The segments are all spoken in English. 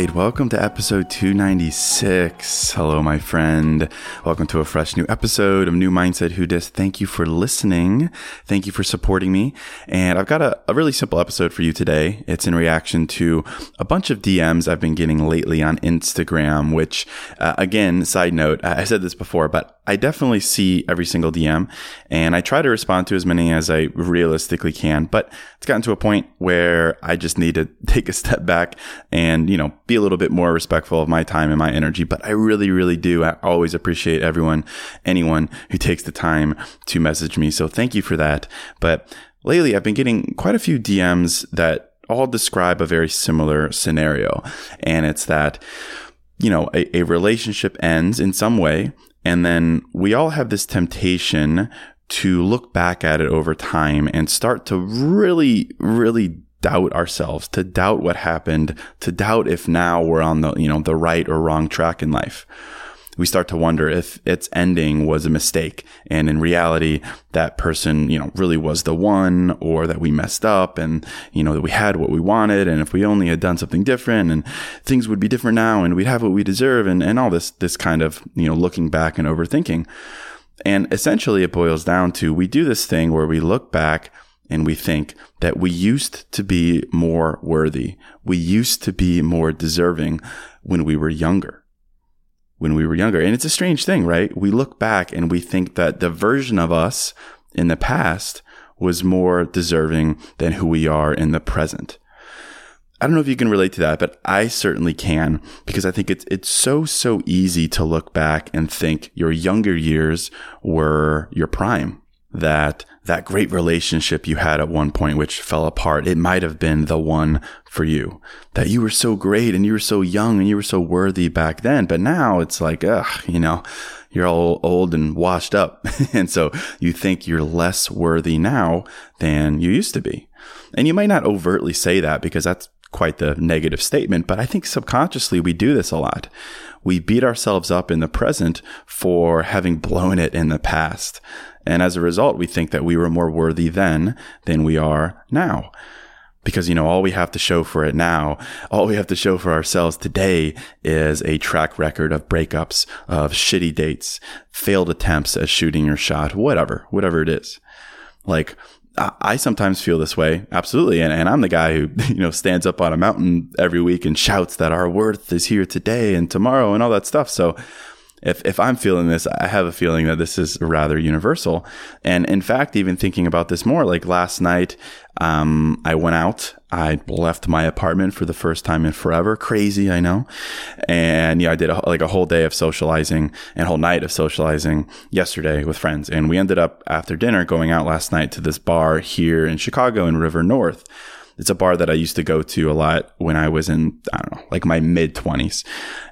Right, welcome to episode 296. Hello, my friend. Welcome to a fresh new episode of New Mindset Who Dis. Thank you for listening. Thank you for supporting me. And I've got a, a really simple episode for you today. It's in reaction to a bunch of DMs I've been getting lately on Instagram, which, uh, again, side note, I said this before, but I definitely see every single DM and I try to respond to as many as I realistically can. But it's gotten to a point where I just need to take a step back and, you know, be a little bit more respectful of my time and my energy. But I really, really do I always appreciate everyone, anyone who takes the time to message me. So thank you for that. But lately I've been getting quite a few DMs that all describe a very similar scenario. And it's that, you know, a, a relationship ends in some way and then we all have this temptation to look back at it over time and start to really, really doubt ourselves, to doubt what happened, to doubt if now we're on the, you know, the right or wrong track in life. We start to wonder if its ending was a mistake. And in reality, that person, you know, really was the one or that we messed up and, you know, that we had what we wanted. And if we only had done something different and things would be different now and we'd have what we deserve and, and all this, this kind of, you know, looking back and overthinking. And essentially it boils down to we do this thing where we look back and we think that we used to be more worthy. We used to be more deserving when we were younger. When we were younger. And it's a strange thing, right? We look back and we think that the version of us in the past was more deserving than who we are in the present. I don't know if you can relate to that, but I certainly can because I think it's it's so so easy to look back and think your younger years were your prime. That that great relationship you had at one point which fell apart, it might have been the one for you. That you were so great and you were so young and you were so worthy back then, but now it's like, ugh, you know, you're all old and washed up. and so you think you're less worthy now than you used to be. And you might not overtly say that because that's quite the negative statement, but I think subconsciously we do this a lot. We beat ourselves up in the present for having blown it in the past. And as a result, we think that we were more worthy then than we are now. Because, you know, all we have to show for it now, all we have to show for ourselves today is a track record of breakups, of shitty dates, failed attempts at shooting your shot, whatever, whatever it is. Like, I sometimes feel this way, absolutely. And, and I'm the guy who, you know, stands up on a mountain every week and shouts that our worth is here today and tomorrow and all that stuff. So if, if I'm feeling this, I have a feeling that this is rather universal. And in fact, even thinking about this more, like last night, um, I went out. I left my apartment for the first time in forever. Crazy, I know. And yeah, I did a, like a whole day of socializing and whole night of socializing yesterday with friends. And we ended up after dinner going out last night to this bar here in Chicago in River North. It's a bar that I used to go to a lot when I was in, I don't know, like my mid twenties.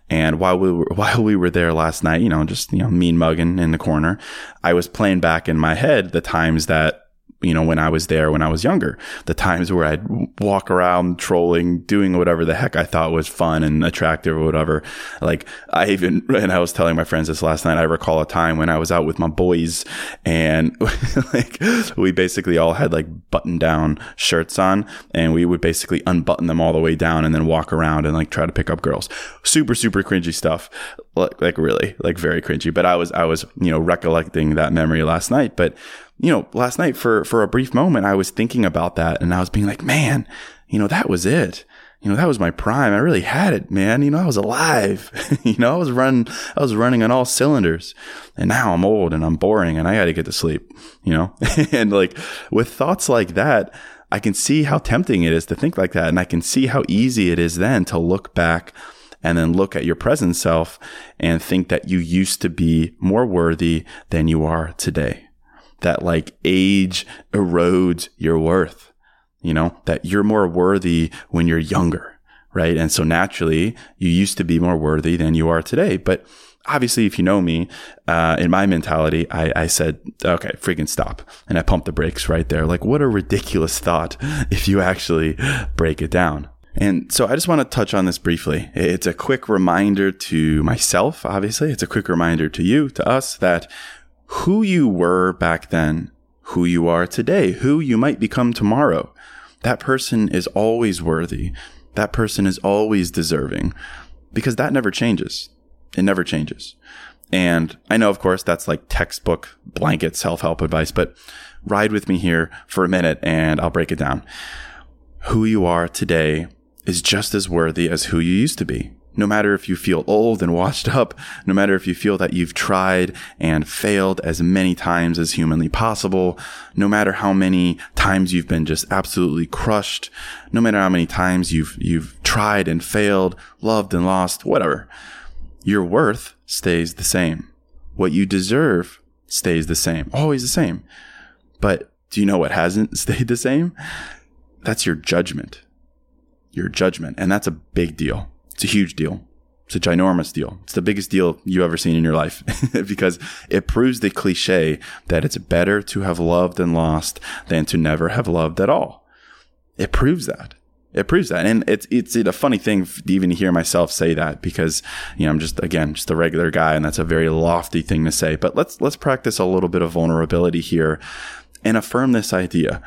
And while we were, while we were there last night, you know, just, you know, mean mugging in the corner, I was playing back in my head the times that you know, when I was there when I was younger, the times where I'd walk around trolling, doing whatever the heck I thought was fun and attractive or whatever. Like I even, and I was telling my friends this last night, I recall a time when I was out with my boys and like we basically all had like button down shirts on and we would basically unbutton them all the way down and then walk around and like try to pick up girls. Super, super cringy stuff. Like, like really, like very cringy. But I was, I was, you know, recollecting that memory last night. But you know, last night for, for a brief moment, I was thinking about that and I was being like, man, you know, that was it. You know, that was my prime. I really had it, man. You know, I was alive. you know, I was running, I was running on all cylinders and now I'm old and I'm boring and I got to get to sleep, you know, and like with thoughts like that, I can see how tempting it is to think like that. And I can see how easy it is then to look back and then look at your present self and think that you used to be more worthy than you are today that like age erodes your worth, you know, that you're more worthy when you're younger, right? And so naturally, you used to be more worthy than you are today. But obviously, if you know me, uh, in my mentality, I, I said, okay, freaking stop. And I pumped the brakes right there. Like, what a ridiculous thought if you actually break it down. And so I just want to touch on this briefly. It's a quick reminder to myself, obviously. It's a quick reminder to you, to us, that who you were back then, who you are today, who you might become tomorrow. That person is always worthy. That person is always deserving because that never changes. It never changes. And I know, of course, that's like textbook blanket self help advice, but ride with me here for a minute and I'll break it down. Who you are today is just as worthy as who you used to be no matter if you feel old and washed up, no matter if you feel that you've tried and failed as many times as humanly possible, no matter how many times you've been just absolutely crushed, no matter how many times you've, you've tried and failed, loved and lost, whatever, your worth stays the same. What you deserve stays the same, always the same. But do you know what hasn't stayed the same? That's your judgment. Your judgment. And that's a big deal. It's a huge deal. It's a ginormous deal. It's the biggest deal you've ever seen in your life because it proves the cliche that it's better to have loved and lost than to never have loved at all. It proves that. It proves that. And it's, it's a funny thing to even hear myself say that because, you know, I'm just, again, just a regular guy and that's a very lofty thing to say. But let's, let's practice a little bit of vulnerability here and affirm this idea.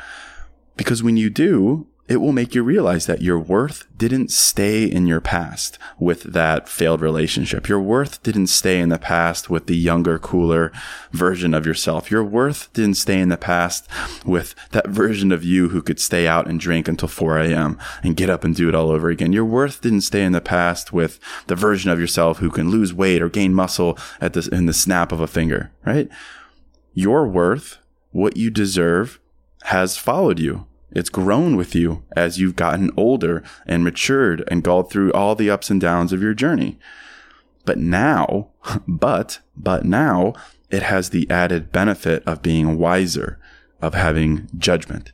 Because when you do, it will make you realize that your worth didn't stay in your past with that failed relationship. Your worth didn't stay in the past with the younger, cooler version of yourself. Your worth didn't stay in the past with that version of you who could stay out and drink until 4 a.m. and get up and do it all over again. Your worth didn't stay in the past with the version of yourself who can lose weight or gain muscle at the, in the snap of a finger, right? Your worth, what you deserve, has followed you it's grown with you as you've gotten older and matured and gone through all the ups and downs of your journey. But now, but, but now it has the added benefit of being wiser, of having judgment.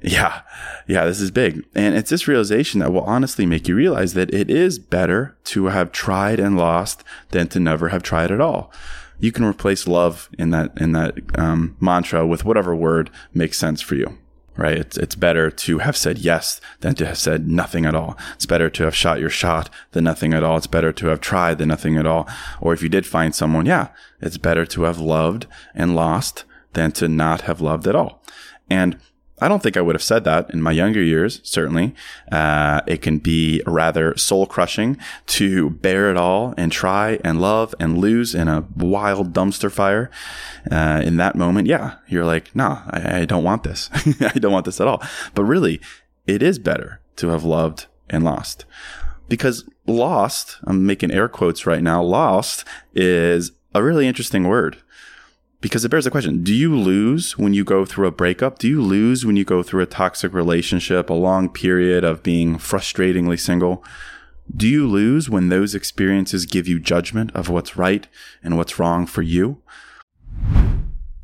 Yeah. Yeah. This is big. And it's this realization that will honestly make you realize that it is better to have tried and lost than to never have tried at all. You can replace love in that, in that um, mantra with whatever word makes sense for you right? It's, it's better to have said yes than to have said nothing at all. It's better to have shot your shot than nothing at all. It's better to have tried than nothing at all. Or if you did find someone, yeah, it's better to have loved and lost than to not have loved at all. And I don't think I would have said that in my younger years, certainly. Uh, it can be rather soul crushing to bear it all and try and love and lose in a wild dumpster fire. Uh, in that moment, yeah, you're like, nah, I, I don't want this. I don't want this at all. But really, it is better to have loved and lost. Because lost, I'm making air quotes right now, lost is a really interesting word because it bears the question do you lose when you go through a breakup? Do you lose when you go through a toxic relationship, a long period of being frustratingly single? Do you lose when those experiences give you judgment of what's right and what's wrong for you?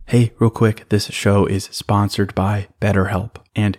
Hey, real quick, this show is sponsored by BetterHelp. And,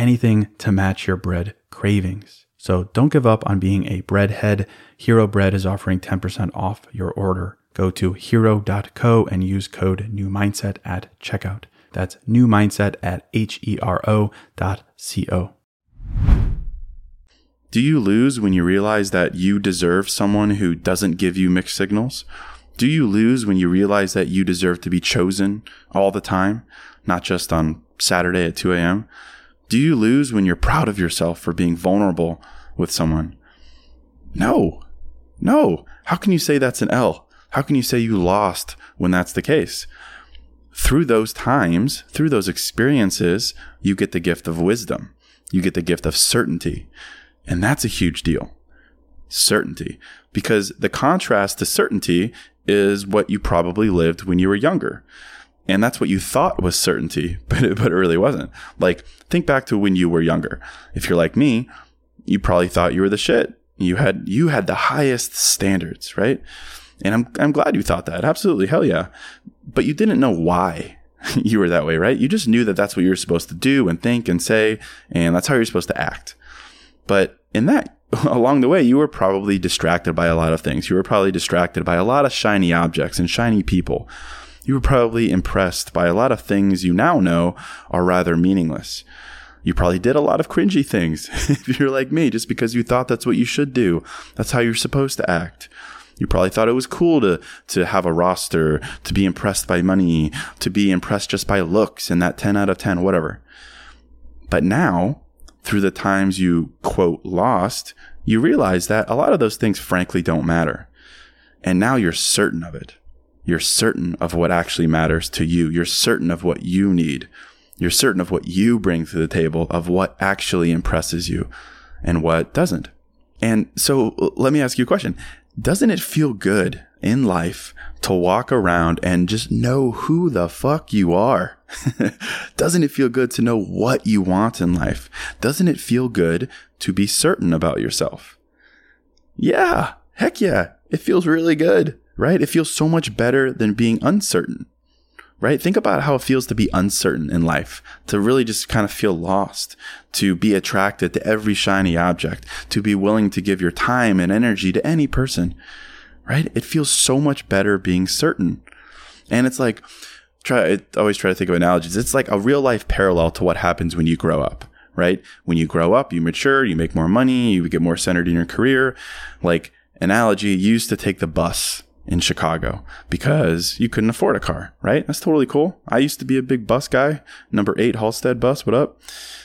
anything to match your bread cravings. So don't give up on being a breadhead. Hero Bread is offering 10% off your order. Go to hero.co and use code new mindset at checkout. That's new mindset at H E R O dot C O. Do you lose when you realize that you deserve someone who doesn't give you mixed signals? Do you lose when you realize that you deserve to be chosen all the time, not just on Saturday at 2 a.m.? Do you lose when you're proud of yourself for being vulnerable with someone? No. No. How can you say that's an L? How can you say you lost when that's the case? Through those times, through those experiences, you get the gift of wisdom. You get the gift of certainty. And that's a huge deal. Certainty. Because the contrast to certainty is what you probably lived when you were younger. And that's what you thought was certainty, but it, but it really wasn't. Like, think back to when you were younger. If you're like me, you probably thought you were the shit. You had, you had the highest standards, right? And I'm, I'm glad you thought that. Absolutely. Hell yeah. But you didn't know why you were that way, right? You just knew that that's what you were supposed to do and think and say, and that's how you're supposed to act. But in that, along the way, you were probably distracted by a lot of things. You were probably distracted by a lot of shiny objects and shiny people. You were probably impressed by a lot of things you now know are rather meaningless. You probably did a lot of cringy things if you're like me, just because you thought that's what you should do. That's how you're supposed to act. You probably thought it was cool to, to have a roster, to be impressed by money, to be impressed just by looks and that 10 out of 10, whatever. But now through the times you quote lost, you realize that a lot of those things frankly don't matter. And now you're certain of it. You're certain of what actually matters to you. You're certain of what you need. You're certain of what you bring to the table, of what actually impresses you and what doesn't. And so let me ask you a question. Doesn't it feel good in life to walk around and just know who the fuck you are? Doesn't it feel good to know what you want in life? Doesn't it feel good to be certain about yourself? Yeah, heck yeah. It feels really good, right? It feels so much better than being uncertain. right? Think about how it feels to be uncertain in life, to really just kind of feel lost, to be attracted to every shiny object, to be willing to give your time and energy to any person, right? It feels so much better being certain. And it's like, try, I always try to think of analogies. It's like a real life parallel to what happens when you grow up, right? When you grow up, you mature, you make more money, you get more centered in your career. Like, analogy, you used to take the bus in Chicago because you couldn't afford a car, right? That's totally cool. I used to be a big bus guy. Number eight Halsted bus, what up?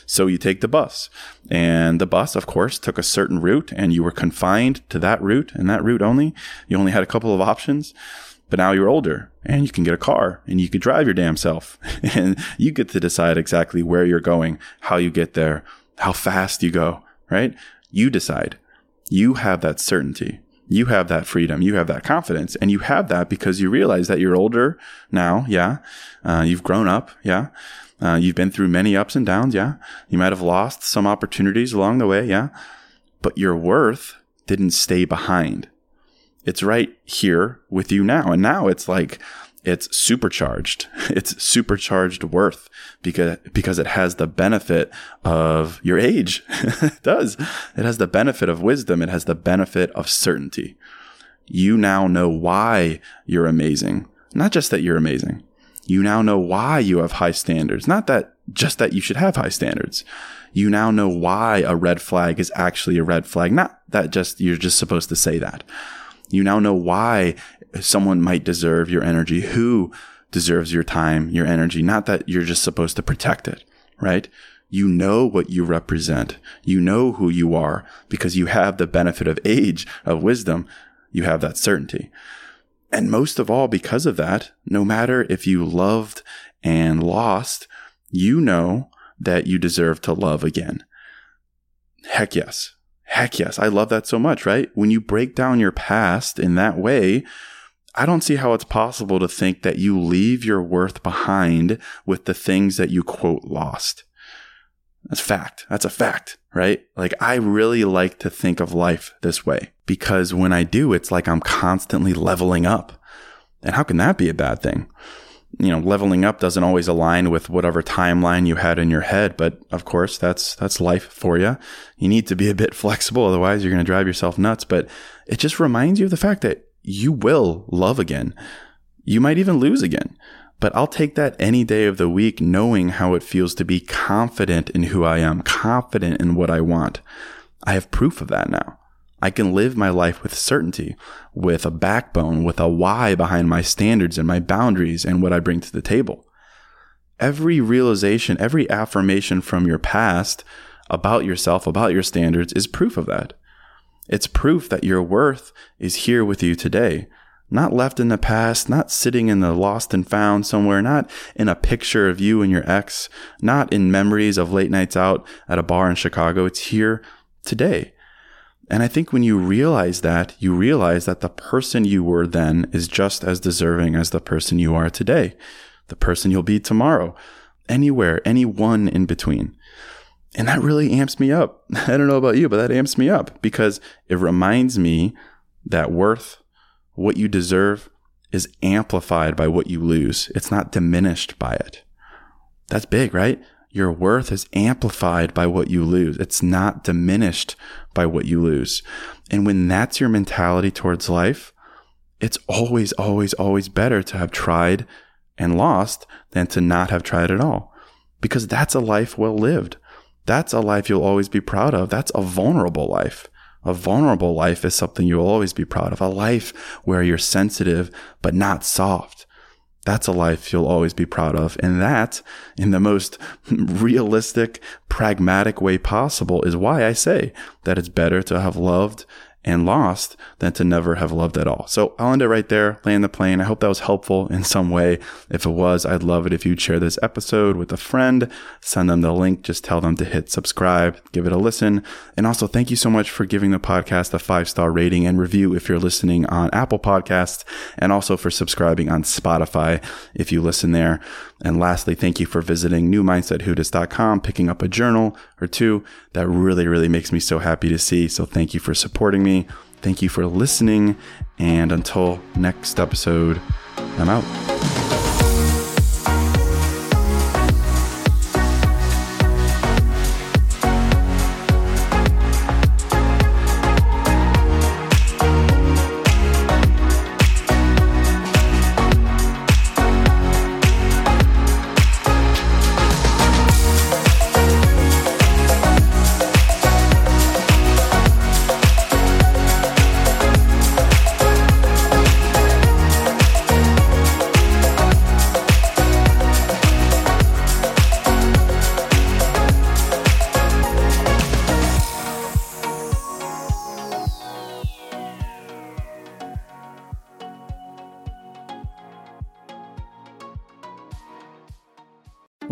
So you take the bus. And the bus, of course, took a certain route and you were confined to that route and that route only. You only had a couple of options. But now you're older and you can get a car and you can drive your damn self and you get to decide exactly where you're going, how you get there, how fast you go, right? You decide. You have that certainty you have that freedom, you have that confidence, and you have that because you realize that you're older now. Yeah. Uh, you've grown up. Yeah. Uh, you've been through many ups and downs. Yeah. You might have lost some opportunities along the way. Yeah. But your worth didn't stay behind. It's right here with you now. And now it's like, it's supercharged. It's supercharged worth because, because it has the benefit of your age. it does. It has the benefit of wisdom. It has the benefit of certainty. You now know why you're amazing. Not just that you're amazing. You now know why you have high standards. Not that just that you should have high standards. You now know why a red flag is actually a red flag. Not that just you're just supposed to say that. You now know why someone might deserve your energy, who deserves your time, your energy, not that you're just supposed to protect it, right? You know what you represent. You know who you are because you have the benefit of age, of wisdom. You have that certainty. And most of all, because of that, no matter if you loved and lost, you know that you deserve to love again. Heck yes. Heck yes. I love that so much, right? When you break down your past in that way, I don't see how it's possible to think that you leave your worth behind with the things that you quote lost. That's fact. That's a fact, right? Like I really like to think of life this way because when I do, it's like I'm constantly leveling up. And how can that be a bad thing? You know, leveling up doesn't always align with whatever timeline you had in your head, but of course, that's that's life for you. You need to be a bit flexible otherwise you're going to drive yourself nuts, but it just reminds you of the fact that you will love again. You might even lose again. But I'll take that any day of the week, knowing how it feels to be confident in who I am, confident in what I want. I have proof of that now. I can live my life with certainty, with a backbone, with a why behind my standards and my boundaries and what I bring to the table. Every realization, every affirmation from your past about yourself, about your standards is proof of that. It's proof that your worth is here with you today, not left in the past, not sitting in the lost and found somewhere, not in a picture of you and your ex, not in memories of late nights out at a bar in Chicago. It's here today. And I think when you realize that, you realize that the person you were then is just as deserving as the person you are today, the person you'll be tomorrow, anywhere, anyone in between. And that really amps me up. I don't know about you, but that amps me up because it reminds me that worth, what you deserve, is amplified by what you lose. It's not diminished by it. That's big, right? Your worth is amplified by what you lose. It's not diminished by what you lose. And when that's your mentality towards life, it's always, always, always better to have tried and lost than to not have tried at all. Because that's a life well lived. That's a life you'll always be proud of. That's a vulnerable life. A vulnerable life is something you'll always be proud of. A life where you're sensitive, but not soft. That's a life you'll always be proud of. And that, in the most realistic, pragmatic way possible, is why I say that it's better to have loved and lost than to never have loved at all. So I'll end it right there, land the plane. I hope that was helpful in some way. If it was, I'd love it if you'd share this episode with a friend, send them the link, just tell them to hit subscribe, give it a listen. And also thank you so much for giving the podcast a five star rating and review if you're listening on Apple Podcasts and also for subscribing on Spotify if you listen there. And lastly, thank you for visiting newmindsetwhodis.com, picking up a journal or two. That really, really makes me so happy to see. So thank you for supporting Thank you for listening. And until next episode, I'm out.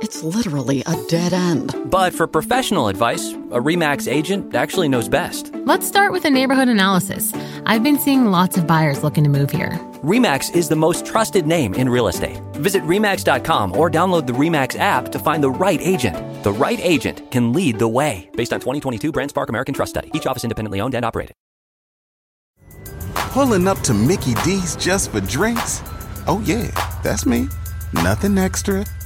It's literally a dead end. But for professional advice, a REMAX agent actually knows best. Let's start with a neighborhood analysis. I've been seeing lots of buyers looking to move here. REMAX is the most trusted name in real estate. Visit REMAX.com or download the REMAX app to find the right agent. The right agent can lead the way. Based on 2022 BrandSpark American Trust Study. Each office independently owned and operated. Pulling up to Mickey D's just for drinks? Oh, yeah, that's me. Nothing extra,